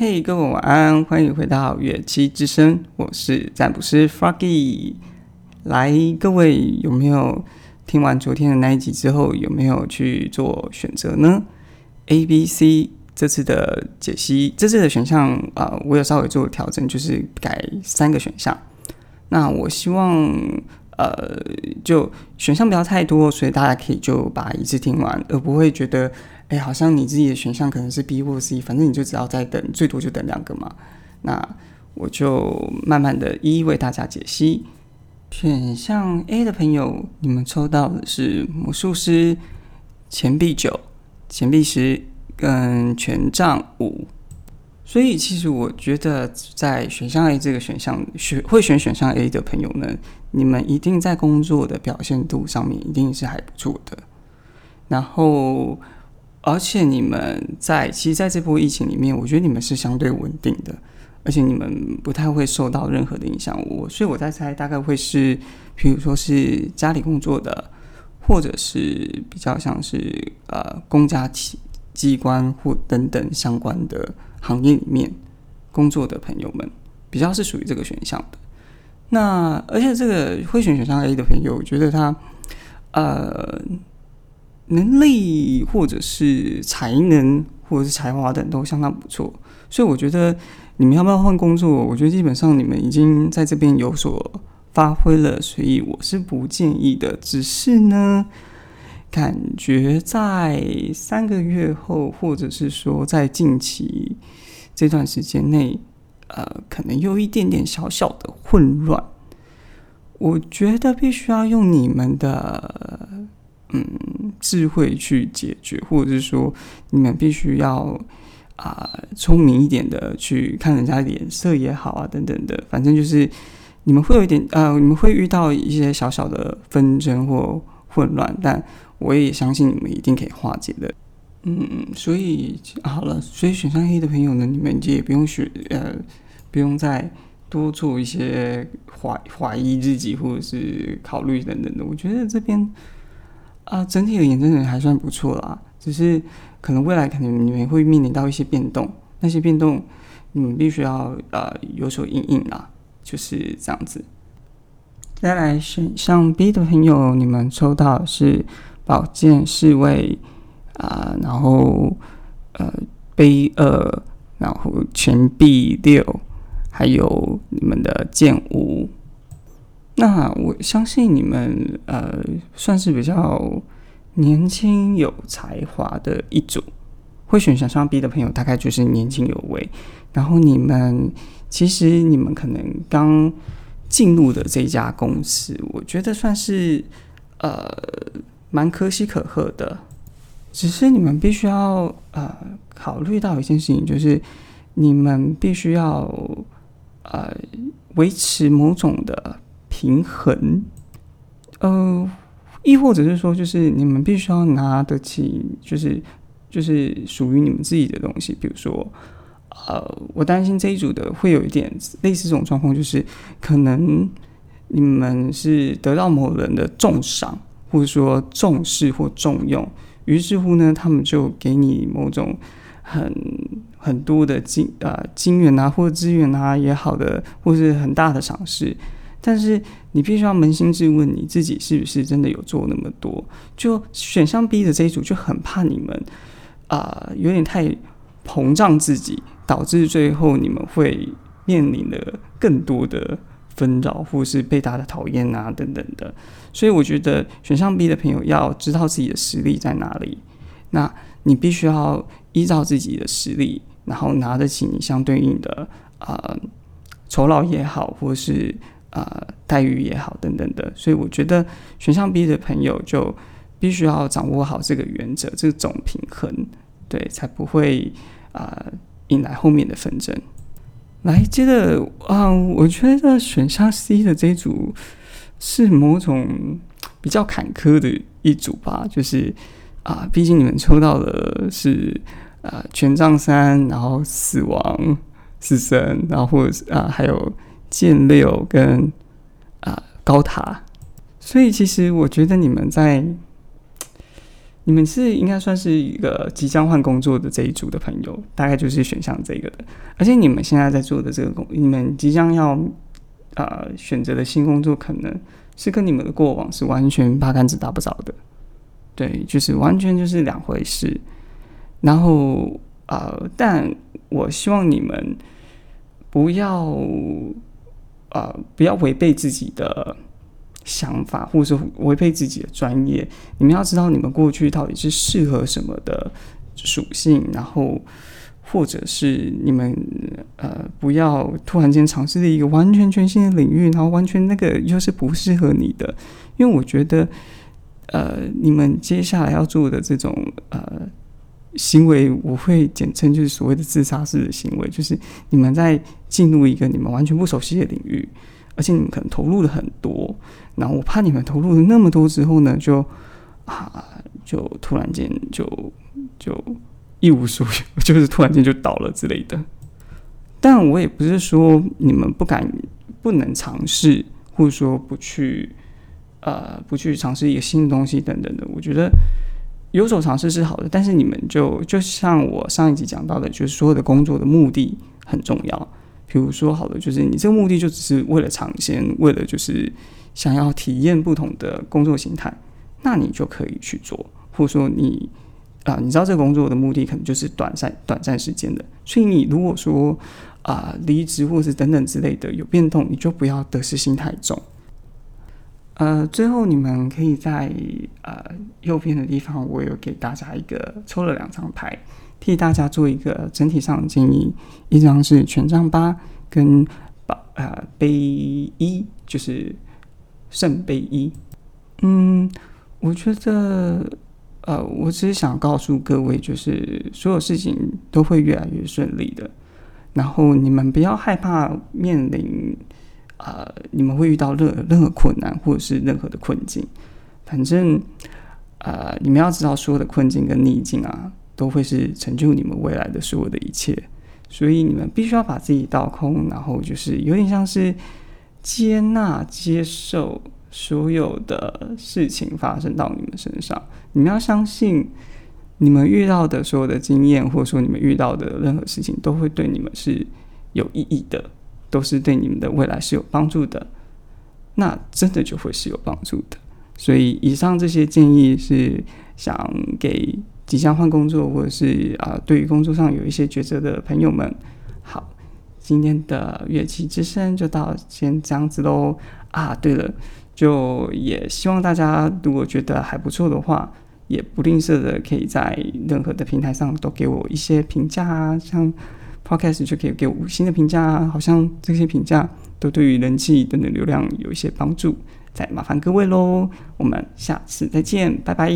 嘿，各位晚安，欢迎回到乐器之声，我是占卜师 Froggy。来，各位有没有听完昨天的那一集之后，有没有去做选择呢？A、B、C 这次的解析，这次的选项啊，我有稍微做调整，就是改三个选项。那我希望呃，就选项不要太多，所以大家可以就把一次听完，而不会觉得。哎，好像你自己的选项可能是 B 或 C，反正你就只要再等，最多就等两个嘛。那我就慢慢的一一为大家解析。选项 A 的朋友，你们抽到的是魔术师、钱币九、钱币十跟权杖五。所以其实我觉得，在选项 A 这个选项选会选选项 A 的朋友呢，你们一定在工作的表现度上面一定是还不错的。然后。而且你们在，其实在这波疫情里面，我觉得你们是相对稳定的，而且你们不太会受到任何的影响。我所以我在猜，大概会是，比如说是家里工作的，或者是比较像是呃公家机机关或等等相关的行业里面工作的朋友们，比较是属于这个选项的。那而且这个会选选项 A 的朋友，我觉得他呃。能力或者是才能或者是才华等都相当不错，所以我觉得你们要不要换工作？我觉得基本上你们已经在这边有所发挥了，所以我是不建议的。只是呢，感觉在三个月后，或者是说在近期这段时间内，呃，可能有一点点小小的混乱。我觉得必须要用你们的。嗯，智慧去解决，或者是说，你们必须要啊聪明一点的去看人家脸色也好啊，等等的，反正就是你们会有一点呃，你们会遇到一些小小的纷争或混乱，但我也相信你们一定可以化解的。嗯，所以好了，所以选项 A 的朋友呢，你们就也不用选呃，不用再多做一些怀怀疑自己或者是考虑等等的。我觉得这边。啊，整体而言真的还算不错啦。只是可能未来可能你们会面临到一些变动，那些变动你们必须要呃有所应应啦，就是这样子。再来选项 B 的朋友，你们抽到是宝剑侍卫啊，然后呃杯二，然后钱币六，还有你们的剑五。那我相信你们呃算是比较年轻有才华的一组，会选选项 B 的朋友大概就是年轻有为。然后你们其实你们可能刚进入的这家公司，我觉得算是呃蛮可喜可贺的。只是你们必须要呃考虑到一件事情，就是你们必须要呃维持某种的。平衡，呃，亦或者是说，就是你们必须要拿得起，就是就是属于你们自己的东西。比如说，呃，我担心这一组的会有一点类似这种状况，就是可能你们是得到某人的重赏，或者说重视或重用，于是乎呢，他们就给你某种很很多的金啊金元啊，或者资源啊也好的，或是很大的赏识。但是你必须要扪心自问，你自己是不是真的有做那么多？就选项 B 的这一组就很怕你们啊，有点太膨胀自己，导致最后你们会面临的更多的纷扰，或是被大家讨厌啊等等的。所以我觉得选项 B 的朋友要知道自己的实力在哪里，那你必须要依照自己的实力，然后拿得起你相对应的啊酬劳也好，或是。呃，待遇也好，等等的，所以我觉得选项 B 的朋友就必须要掌握好这个原则，这种平衡，对，才不会啊引来后面的纷争。来，接着啊，我觉得选项 C 的这一组是某种比较坎坷的一组吧，就是啊，毕竟你们抽到的是啊权杖三，然后死亡死神，然后或者啊还有。剑六跟啊高塔，所以其实我觉得你们在你们是应该算是一个即将换工作的这一组的朋友，大概就是选项这个的。而且你们现在在做的这个工，你们即将要呃选择的新工作，可能是跟你们的过往是完全八竿子打不着的。对，就是完全就是两回事。然后呃，但我希望你们不要呃不要违背自己的。想法，或者是违背自己的专业，你们要知道你们过去到底是适合什么的属性，然后或者是你们呃不要突然间尝试了一个完全全新的领域，然后完全那个又是不适合你的。因为我觉得，呃，你们接下来要做的这种呃行为，我会简称就是所谓的自杀式的行为，就是你们在进入一个你们完全不熟悉的领域。而且你们可能投入了很多，然后我怕你们投入了那么多之后呢，就啊，就突然间就就一无所有，就是突然间就倒了之类的。但我也不是说你们不敢、不能尝试，或者说不去呃不去尝试一个新的东西等等的。我觉得有所尝试是好的，但是你们就就像我上一集讲到的，就是所有的工作的目的很重要。比如说，好的，就是你这个目的就只是为了尝鲜，为了就是想要体验不同的工作形态，那你就可以去做。或者说，你啊，你知道这个工作的目的可能就是短暂、短暂时间的，所以你如果说啊离职或是等等之类的有变动，你就不要得失心太重。呃，最后你们可以在呃右边的地方，我有给大家一个抽了两张牌。替大家做一个整体上的建议，一张是权杖八跟宝呃杯一，就是圣杯一。嗯，我觉得呃，我只是想告诉各位，就是所有事情都会越来越顺利的。然后你们不要害怕面临啊，你们会遇到任任何困难或者是任何的困境。反正呃，你们要知道所有的困境跟逆境啊。都会是成就你们未来的所有的一切，所以你们必须要把自己倒空，然后就是有点像是接纳、接受所有的事情发生到你们身上。你们要相信，你们遇到的所有的经验，或者说你们遇到的任何事情，都会对你们是有意义的，都是对你们的未来是有帮助的。那真的就会是有帮助的。所以，以上这些建议是想给。即将换工作，或者是啊，对于工作上有一些抉择的朋友们，好，今天的乐器之声就到先这样子喽。啊，对了，就也希望大家如果觉得还不错的话，也不吝啬的可以在任何的平台上都给我一些评价啊，像 Podcast 就可以给我五星的评价啊，好像这些评价都对于人气等等流量有一些帮助。再麻烦各位喽，我们下次再见，拜拜。